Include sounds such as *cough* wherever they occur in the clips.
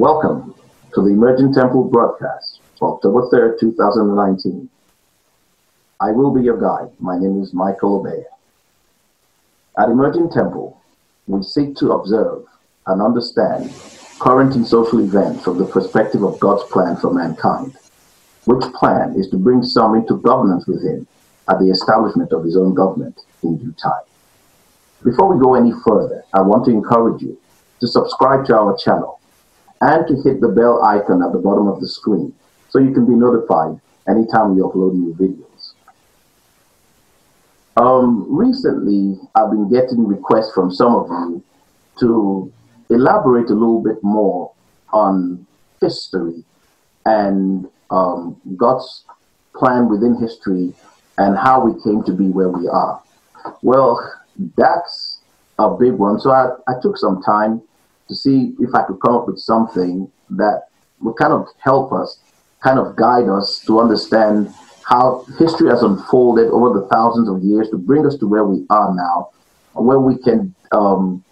Welcome to the Emerging Temple broadcast October 3rd, 2019. I will be your guide. My name is Michael Obeya. At Emerging Temple, we seek to observe and understand current and social events from the perspective of God's plan for mankind, which plan is to bring some into governance with Him at the establishment of His own government in due time. Before we go any further, I want to encourage you to subscribe to our channel and to hit the bell icon at the bottom of the screen so you can be notified anytime we upload new videos. Um, recently, I've been getting requests from some of you to elaborate a little bit more on history and um, God's plan within history and how we came to be where we are. Well, that's a big one. So I, I took some time to see if I could come up with something that would kind of help us, kind of guide us to understand how history has unfolded over the thousands of years to bring us to where we are now, where we can um,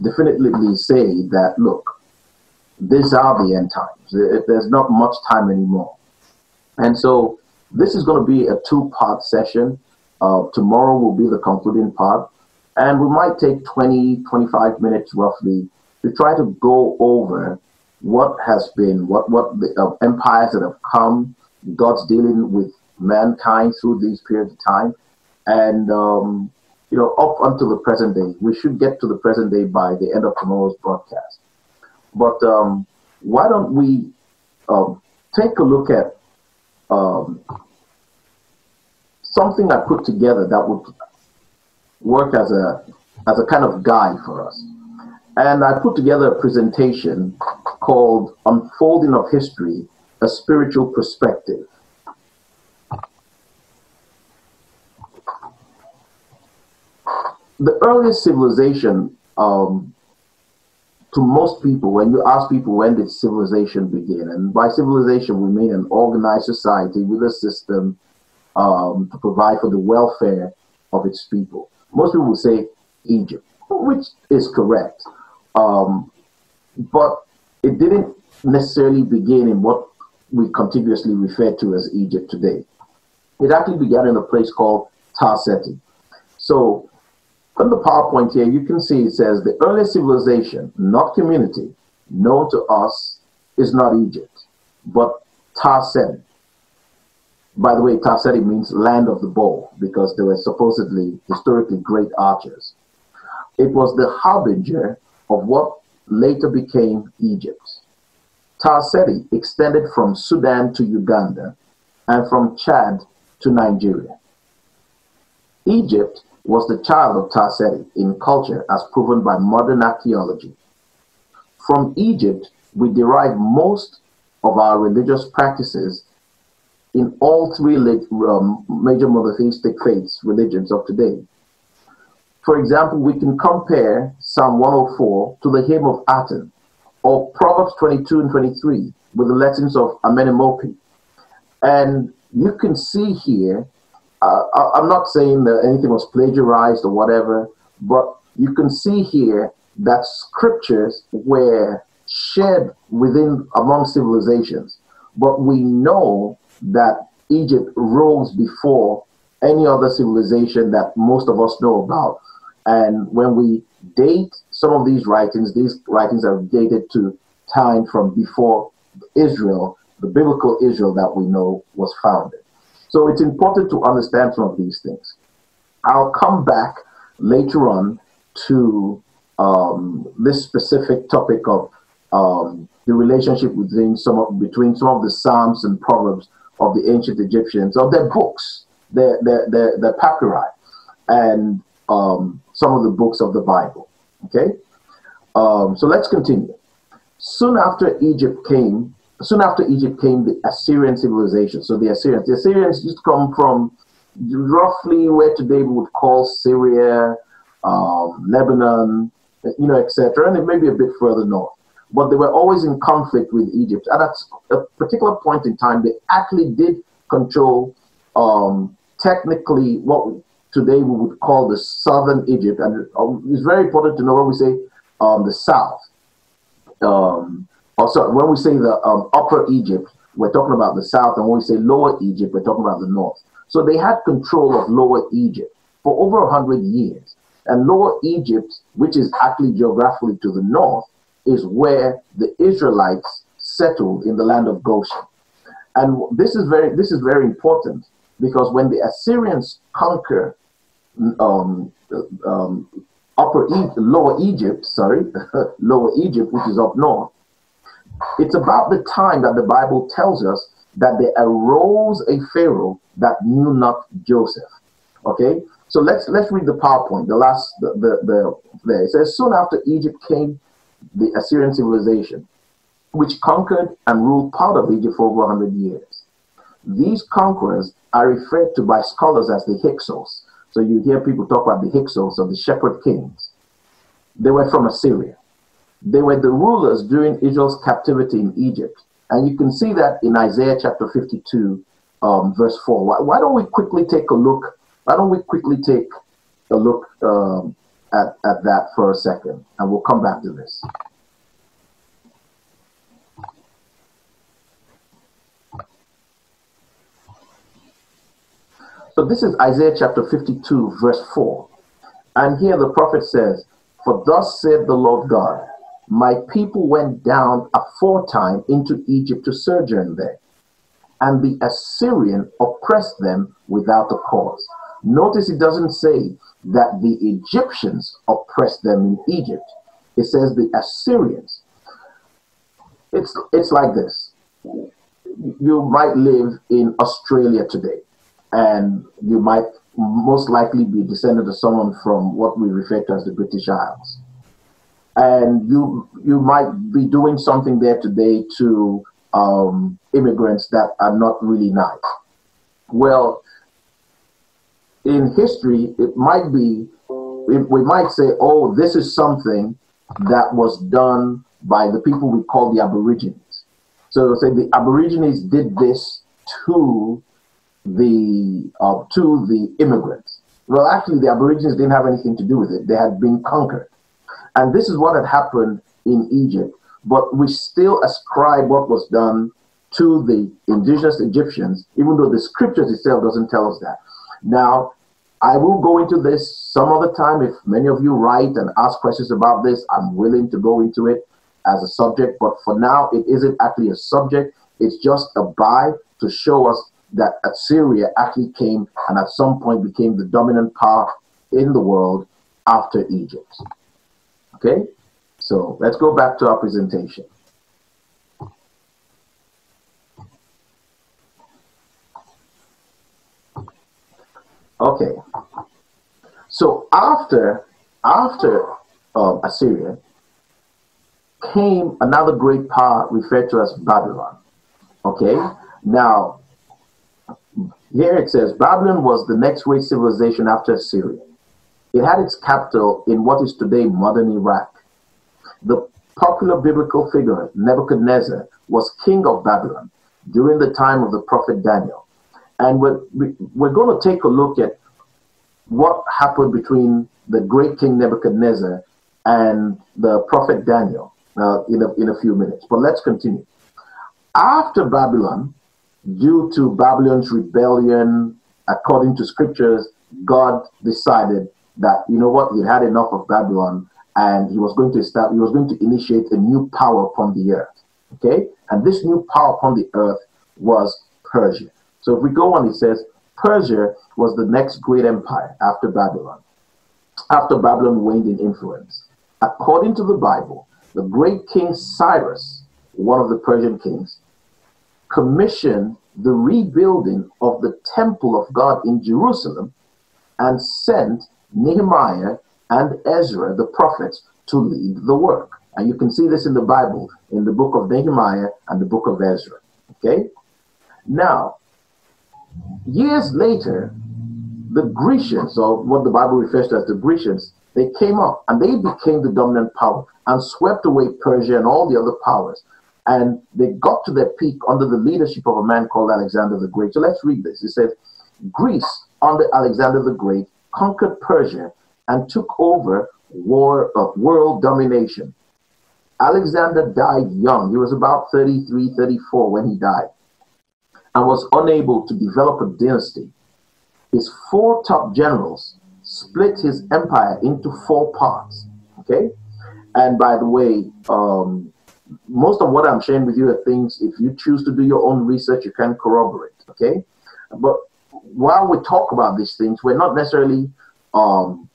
definitively say that, look, these are the end times. There's not much time anymore. And so this is going to be a two part session. Uh, tomorrow will be the concluding part. And we might take 20, 25 minutes roughly to try to go over what has been, what, what the uh, empires that have come, God's dealing with mankind through these periods of time. And um, you know, up until the present day. We should get to the present day by the end of tomorrow's broadcast. But um, why don't we um, take a look at um, something I put together that would work as a as a kind of guide for us. And I put together a presentation called Unfolding of History, a Spiritual Perspective. the earliest civilization, um, to most people, when you ask people when did civilization begin, and by civilization we mean an organized society with a system um, to provide for the welfare of its people. Most people will say Egypt, which is correct, um, but it didn't necessarily begin in what we continuously refer to as Egypt today. It actually began in a place called Ta-Seti. So on the PowerPoint here, you can see it says the earliest civilization, not community, known to us is not Egypt, but Ta-Seti. By the way, Ta-Seti means land of the bow because they were supposedly historically great archers. It was the harbinger of what later became Egypt. Ta-Seti extended from Sudan to Uganda and from Chad to Nigeria. Egypt was the child of Ta-Seti in culture as proven by modern archaeology. From Egypt, we derive most of our religious practices in all three um, major monotheistic faiths, religions of today. For example, we can compare Psalm 104 to the hymn of Aten, or Proverbs 22 and 23 with the lessons of Amenemope. And you can see here uh, I'm not saying that anything was plagiarized or whatever, but you can see here that scriptures were shared within among civilizations. But we know that Egypt rose before any other civilization that most of us know about. And when we date some of these writings, these writings are dated to time from before Israel, the biblical Israel that we know was founded. So it's important to understand some of these things. I'll come back later on to um, this specific topic of um, the relationship between some of, between some of the Psalms and Proverbs of the ancient Egyptians, of their books, their their, their papyri, and um, some of the books of the Bible. Okay, um, so let's continue. Soon after Egypt came soon after Egypt came the Assyrian civilization. So the Assyrians, the Assyrians used to come from roughly where today we would call Syria, um, Lebanon, you know, etc., and it may be a bit further north. But they were always in conflict with Egypt. At a particular point in time, they actually did control um, technically what today we would call the southern Egypt. And um, it's very important to know when we say um, the south. Um, oh, sorry, when we say the um, upper Egypt, we're talking about the south, and when we say lower Egypt, we're talking about the north. So they had control of lower Egypt for over 100 years. And lower Egypt, which is actually geographically to the north, is where the Israelites settled in the land of Goshen. And this is very this is very important because when the Assyrians conquer um, um, upper e- lower Egypt, sorry, *laughs* lower Egypt, which is up north, it's about the time that the Bible tells us that there arose a Pharaoh that knew not Joseph. Okay, so let's let's read the PowerPoint. The last the the, the there it says soon after Egypt came the Assyrian civilization, which conquered and ruled part of Egypt for over 100 years. These conquerors are referred to by scholars as the Hyksos. So you hear people talk about the Hyksos or the shepherd kings. They were from Assyria. They were the rulers during Israel's captivity in Egypt. And you can see that in Isaiah chapter 52, um, verse 4. Why, why, don't we quickly take a look? Why don't we quickly take a look um, at, at that for a second? And we'll come back to this. So this is Isaiah chapter 52, verse 4. And here the prophet says, For thus said the Lord God, my people went down aforetime into Egypt to sojourn there, and the Assyrian oppressed them without a cause. Notice it doesn't say that the Egyptians oppressed them in Egypt. It says the Assyrians. It's it's like this. You might live in Australia today and you might most likely be descended to someone from what we refer to as the British Isles. And you you might be doing something there today to um, immigrants that are not really nice. Well, in history, it might be we might say, oh, this is something that was done by the people we call the Aborigines. So say the Aborigines did this to the uh, to the immigrants. Well, actually, the Aborigines didn't have anything to do with it. They had been conquered, and this is what had happened in Egypt. But we still ascribe what was done to the indigenous Egyptians, even though the scriptures itself doesn't tell us that. Now, I will go into this some other time. If many of you write and ask questions about this, I'm willing to go into it as a subject. But for now, it isn't actually a subject. It's just a by to show us that Assyria actually came and at some point became the dominant power in the world after Egypt. Okay, so let's go back to our presentation. Okay, so after after um, Assyria came another great power referred to as Babylon. Okay, now here it says Babylon was the next great civilization after Assyria. It had its capital in what is today modern Iraq. The popular biblical figure Nebuchadnezzar was king of Babylon during the time of the prophet Daniel. And we're, we're going to take a look at what happened between the great king Nebuchadnezzar and the prophet Daniel uh, in, a, in a few minutes. But let's continue. After Babylon, due to Babylon's rebellion, according to scriptures, God decided that you know what he had enough of Babylon and he was going to start he was going to initiate a new power upon the earth. Okay? And this new power upon the earth was Persia. So if we go on, it says Persia was the next great empire after Babylon. After Babylon waned in influence. According to the Bible, the great king Cyrus, one of the Persian kings, commissioned the rebuilding of the temple of God in Jerusalem and sent Nehemiah and Ezra, the prophets, to lead the work. And you can see this in the Bible, in the book of Nehemiah and the book of Ezra. Okay? Now, years later, the Grecians, or what the Bible refers to as the Grecians, they came up and they became the dominant power and swept away Persia and all the other powers and they got to their peak under the leadership of a man called Alexander the Great. So let's read this. It says, Greece under Alexander the Great conquered Persia and took over war of world domination. Alexander died young. He was about 33, 34 when he died and was unable to develop a dynasty. His four top generals split his empire into four parts. Okay? And by the way, um, most of what I'm sharing with you are things, if you choose to do your own research, you can corroborate. Okay? But while we talk about these things, we're not necessarily um,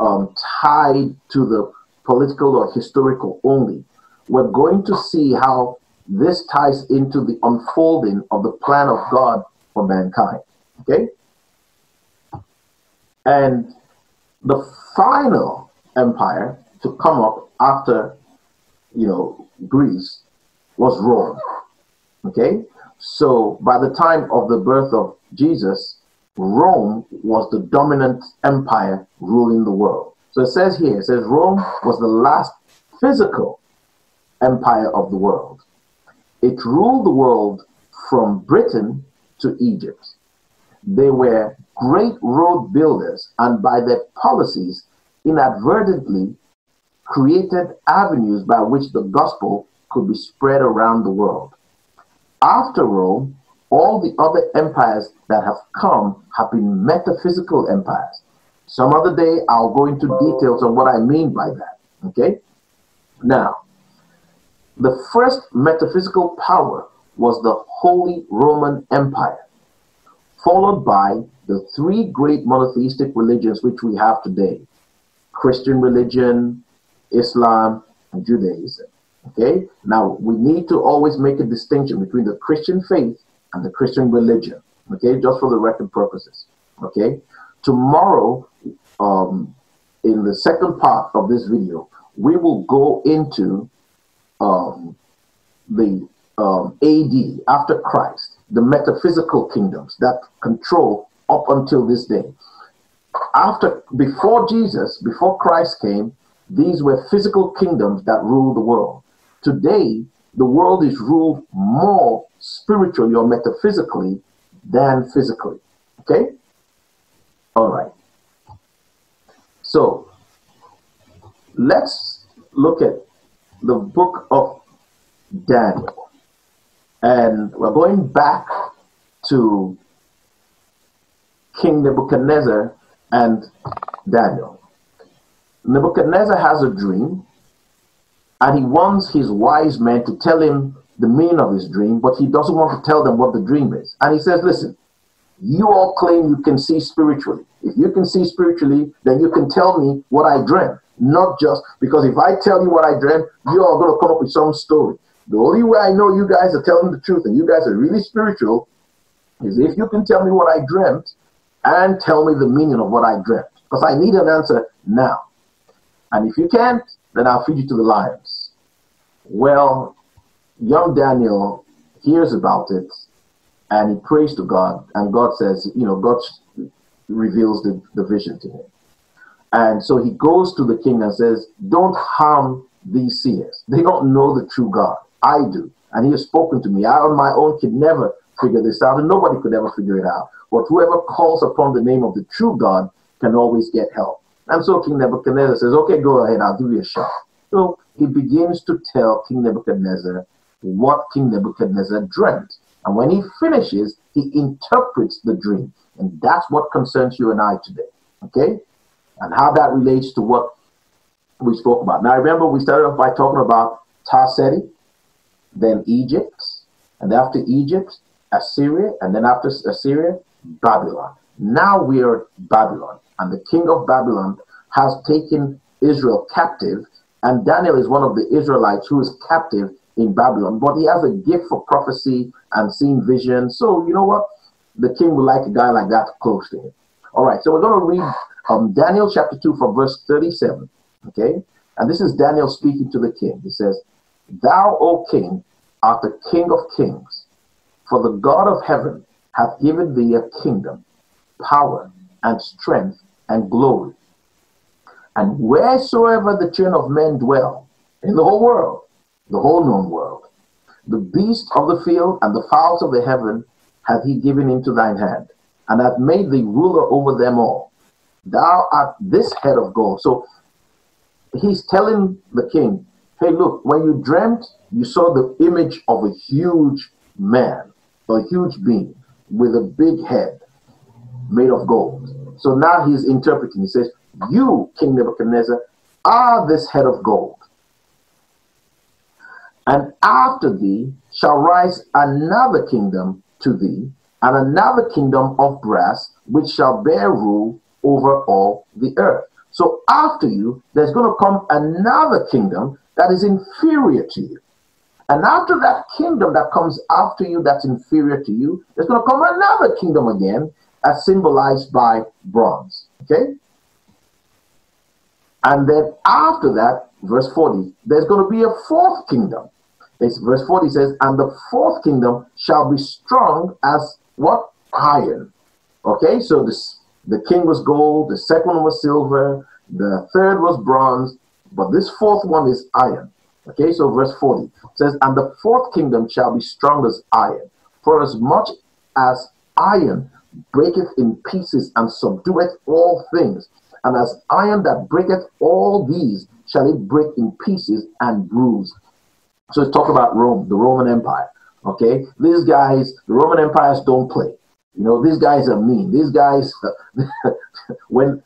um, tied to the political or historical only. We're going to see how this ties into the unfolding of the plan of God for mankind. Okay? And the final empire to come up after, you know, Greece was Rome. Okay? So by the time of the birth of Jesus, Rome was the dominant empire ruling the world. So it says here, it says Rome was the last physical empire of the world. It ruled the world from Britain to Egypt. They were great road builders and by their policies inadvertently created avenues by which the gospel could be spread around the world. After Rome, all the other empires that have come have been metaphysical empires. Some other day, I'll go into details on what I mean by that. Okay? Now, the first metaphysical power was the Holy Roman Empire, followed by the three great monotheistic religions which we have today Christian religion, Islam, and Judaism. Okay? Now, we need to always make a distinction between the Christian faith and the Christian religion. Okay? Just for the record purposes. Okay? Tomorrow, um, in the second part of this video, we will go into um, the um, AD, after Christ, the metaphysical kingdoms that control up until this day. After, before Jesus, before Christ came, these were physical kingdoms that ruled the world. Today, the world is ruled more spiritually or metaphysically than physically. Okay? All right. So, let's look at the book of Daniel. And we're going back to King Nebuchadnezzar and Daniel. Nebuchadnezzar has a dream, and he wants his wise men to tell him the meaning of his dream, but he doesn't want to tell them what the dream is. And he says, Listen, you all claim you can see spiritually. If you can see spiritually, then you can tell me what I dreamt. Not just because if I tell you what I dreamt, you're going to come up with some story. The only way I know you guys are telling the truth and you guys are really spiritual is if you can tell me what I dreamt and tell me the meaning of what I dreamt. Because I need an answer now. And if you can't, then I'll feed you to the lions. Well, young Daniel hears about it and he prays to God, and God says, you know, God reveals the, the vision to him. And so he goes to the king and says, Don't harm these seers. They don't know the true God. I do. And he has spoken to me. I on my own could never figure this out, and nobody could ever figure it out. But whoever calls upon the name of the true God can always get help. And so King Nebuchadnezzar says, Okay, go ahead, I'll give you a shot. So he begins to tell King Nebuchadnezzar what King Nebuchadnezzar dreamt. And when he finishes, he interprets the dream. And that's what concerns you and I today. Okay? and how that relates to what we spoke about. Now, remember, we started off by talking about Ta-Seti, then Egypt, and after Egypt, Assyria, and then after Assyria, Babylon. Now we are Babylon, and the king of Babylon has taken Israel captive, and Daniel is one of the Israelites who is captive in Babylon, but he has a gift for prophecy and seeing vision. So, you know what? The king would like a guy like that close to him. All right, so we're going to read um, Daniel chapter 2 from verse 37. Okay? And this is Daniel speaking to the king. He says, Thou, O king, art the king of kings, for the God of heaven hath given thee a kingdom, power, and strength, and glory. And wheresoever the children of men dwell, in the whole world, the whole known world, the beasts of the field and the fowls of the heaven hath he given into thine hand, and hath made thee ruler over them all. Thou art this head of gold. So he's telling the king, hey, look, when you dreamt, you saw the image of a huge man, a huge being with a big head made of gold. So now he's interpreting. He says, You, King Nebuchadnezzar, are this head of gold. And after thee shall rise another kingdom to thee, and another kingdom of brass, which shall bear rule over all the earth. So after you, there's going to come another kingdom that is inferior to you. And after that kingdom that comes after you that's inferior to you, there's going to come another kingdom again, as symbolized by bronze. Okay? And then after that, verse 40, there's going to be a fourth kingdom. It's verse 40 says, And the fourth kingdom shall be strong as what? Iron. Okay, so this the king was gold, the second was silver, the third was bronze, but this fourth one is iron. Okay, so verse 40 says, And the fourth kingdom shall be strong as iron, for as much as iron breaketh in pieces and subdueth all things, and as iron that breaketh all these shall it break in pieces and bruise. So let's talk about Rome, the Roman Empire. Okay, these guys, the Roman empires don't play. You know, these guys are mean. These guys, *laughs* when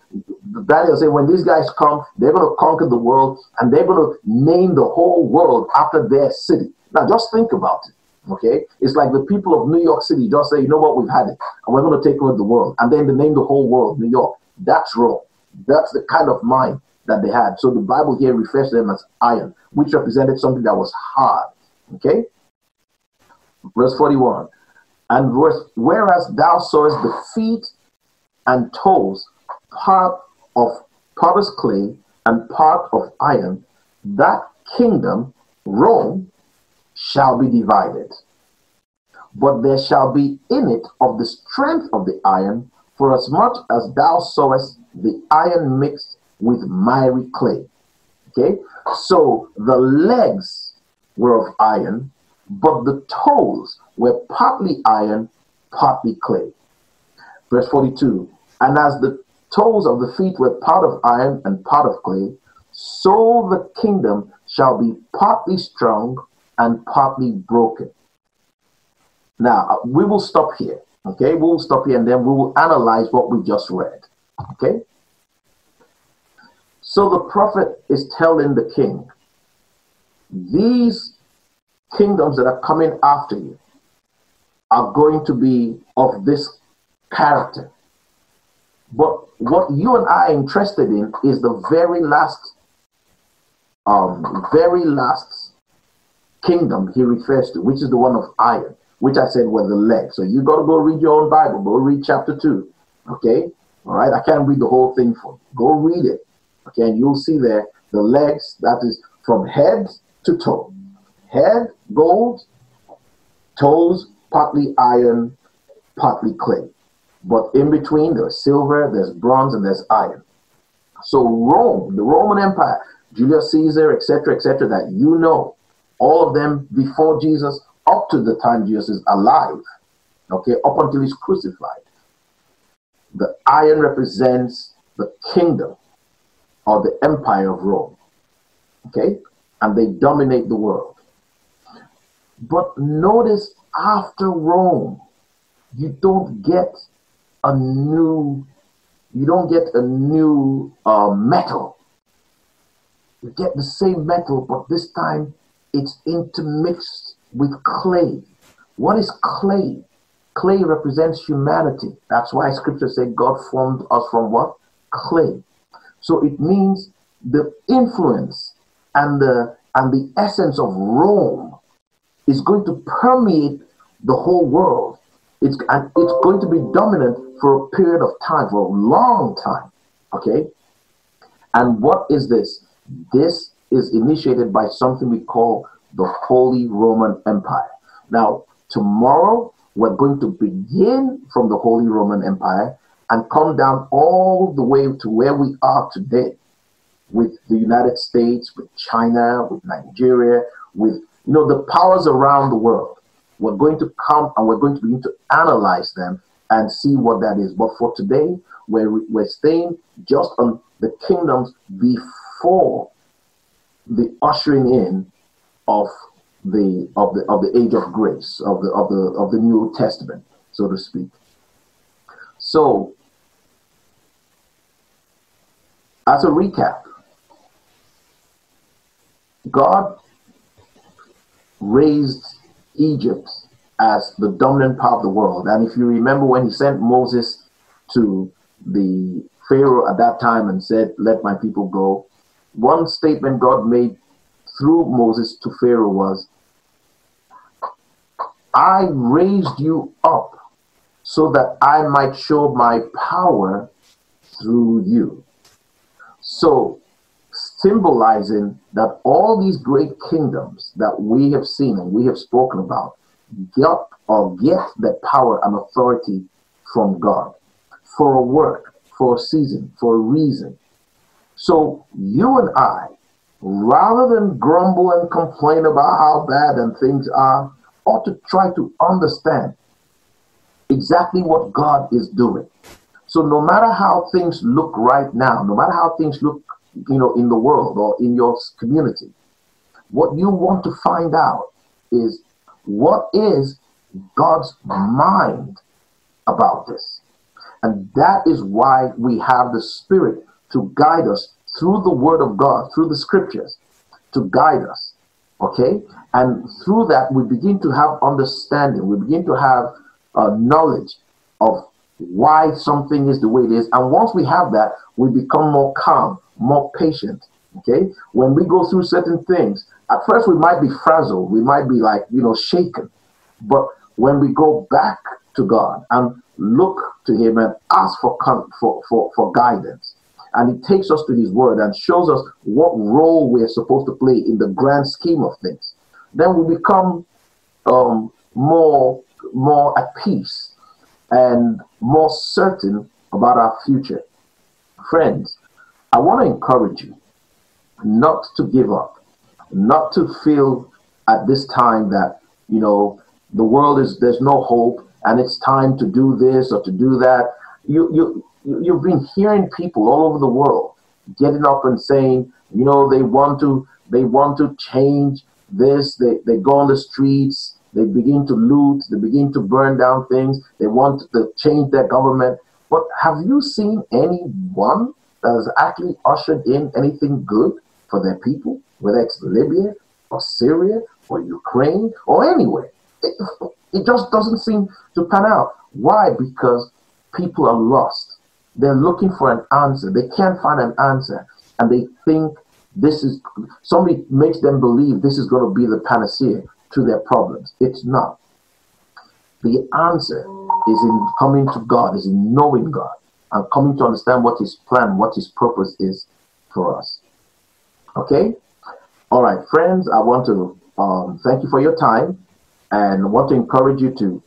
Daniel said, when these guys come, they're going to conquer the world and they're going to name the whole world after their city. Now, just think about it. Okay, it's like the people of New York City just say, you know what, we've had it, and we're going to take over the world, and then they name the whole world New York. That's wrong. That's the kind of mind that they had. So the Bible here refers to them as iron, which represented something that was hard. Okay, verse 41. And verse, whereas thou sawest the feet and toes, part of potter's clay and part of iron, that kingdom, Rome, shall be divided. But there shall be in it of the strength of the iron, for as much as thou sawest the iron mixed with miry clay. Okay, so the legs were of iron, but the toes were partly iron, partly clay. Verse 42 And as the toes of the feet were part of iron and part of clay, so the kingdom shall be partly strong and partly broken. Now, we will stop here. Okay, we will stop here and then we will analyze what we just read. Okay, so the prophet is telling the king, these kingdoms that are coming after you are going to be of this character. But what you and I are interested in is the very last, um, very last kingdom he refers to, which is the one of iron, which I said were the legs. So you got to go read your own Bible. Go read chapter two. Okay, all right. I can't read the whole thing for you. Go read it. Okay, and you'll see there the legs. That is from head to toe. Head gold, toes partly iron, partly clay. But in between, there's silver, there's bronze, and there's iron. So Rome, the Roman Empire, Julius Caesar, etc., etc., that you know, all of them before Jesus, up to the time Jesus is alive, okay, up until he's crucified. The iron represents the kingdom or the empire of Rome, okay, and they dominate the world. But notice after Rome, you don't get a new, you don't get a new uh, metal. You get the same metal, but this time it's intermixed with clay. What is clay? Clay represents humanity. That's why scripture said God formed us from what? Clay. So it means the influence and the and the essence of Rome is going to permeate the whole world. It's, and it's going to be dominant for a period of time, for a long time. Okay? And what is this? This is initiated by something we call the Holy Roman Empire. Now, tomorrow, we're going to begin from the Holy Roman Empire and come down all the way to where we are today with the United States, with China, with Nigeria, with you know, the powers around the world. We're going to come and we're going to begin to analyze them and see what that is. But for today, we're, we're staying just on the kingdoms before the ushering in of the of the of the age of grace of the of the of the New Testament, so to speak. So, as a recap, God raised Egypt as the dominant part of the world. And if you remember when he sent Moses to the Pharaoh at that time and said, Let my people go, one statement God made through Moses to Pharaoh was, I raised you up so that I might show my power through you. So, symbolizing that all these great kingdoms that we have seen and we have spoken about get or get the power and authority from God for a work, for a season, for a reason. So you and I, rather than grumble and complain about how bad and things are, ought to try to understand exactly what God is doing. So no matter how things look right now, no matter how things look, you know, in the world or in your community, what you want to find out is what is God's mind about this? And that is why we have the Spirit to guide us through the Word of God, through the Scriptures, to guide us. Okay? And through that, we begin to have understanding. We begin to have uh, knowledge of why something is the way it is. And once we have that, we become more calm, more patient. Okay? When we go through certain things, at first we might be frazzled, we might be like, you know, shaken. But when we go back to God and look to Him and ask for, for, for, for guidance, and He takes us to His Word and shows us what role we're supposed to play in the grand scheme of things, then we become um, more, more at peace and more certain about our future. Friends, I want to encourage you not to give up not to feel at this time that, you know, the world is, there's no hope and it's time to do this or to do that. You, you, you've been hearing people all over the world getting up and saying, you know, they want to, they want to change this. They, they go on the streets, they begin to loot, they begin to burn down things. They want to change their government. But have you seen anyone that has actually ushered in anything good for their people? whether it's Libya or Syria or Ukraine or anywhere. It, it just doesn't seem to pan out. Why? Because people are lost. They're looking for an answer. They can't find an answer. And they think this is, somebody makes them believe this is going to be the panacea to their problems. It's not. The answer is in coming to God, is in knowing God, and coming to understand what His plan, what His purpose is for us. Okay? All right, friends, I want to um, thank you for your time and want to encourage you to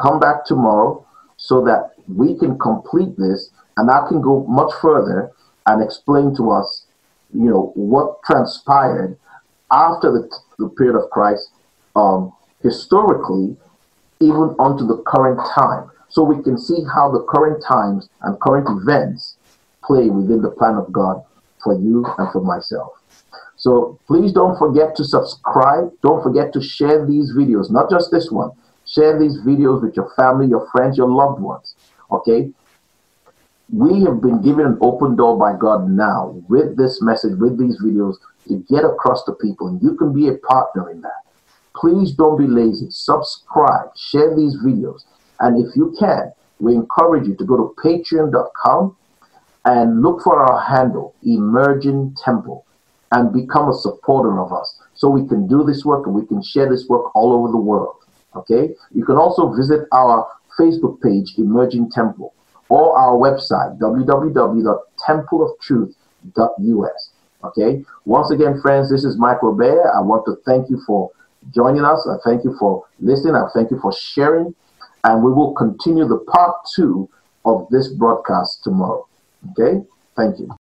come back tomorrow so that we can complete this and I can go much further and explain to us, you know, what transpired after the, the period of Christ, um, historically, even onto the current time. So we can see how the current times and current events play within the plan of God for you and for myself. So please don't forget to subscribe. Don't forget to share these videos, not just this one. Share these videos with your family, your friends, your loved ones. Okay? We have been given an open door by God now with this message, with these videos to get across to people, and you can be a partner in that. Please don't be lazy. Subscribe, share these videos, and if you can, we encourage you to go to patreon.com and look for our handle, Emerging Temple and become a supporter of us so we can do this work and we can share this work all over the world. Okay? You can also visit our Facebook page, Emerging Temple, or our website, www.templeoftruth.us. Okay? Once again, friends, this is Michael Bear. I want to thank you for joining us. I thank you for listening. I thank you for sharing. And we will continue the part two of this broadcast tomorrow. Okay? Thank you.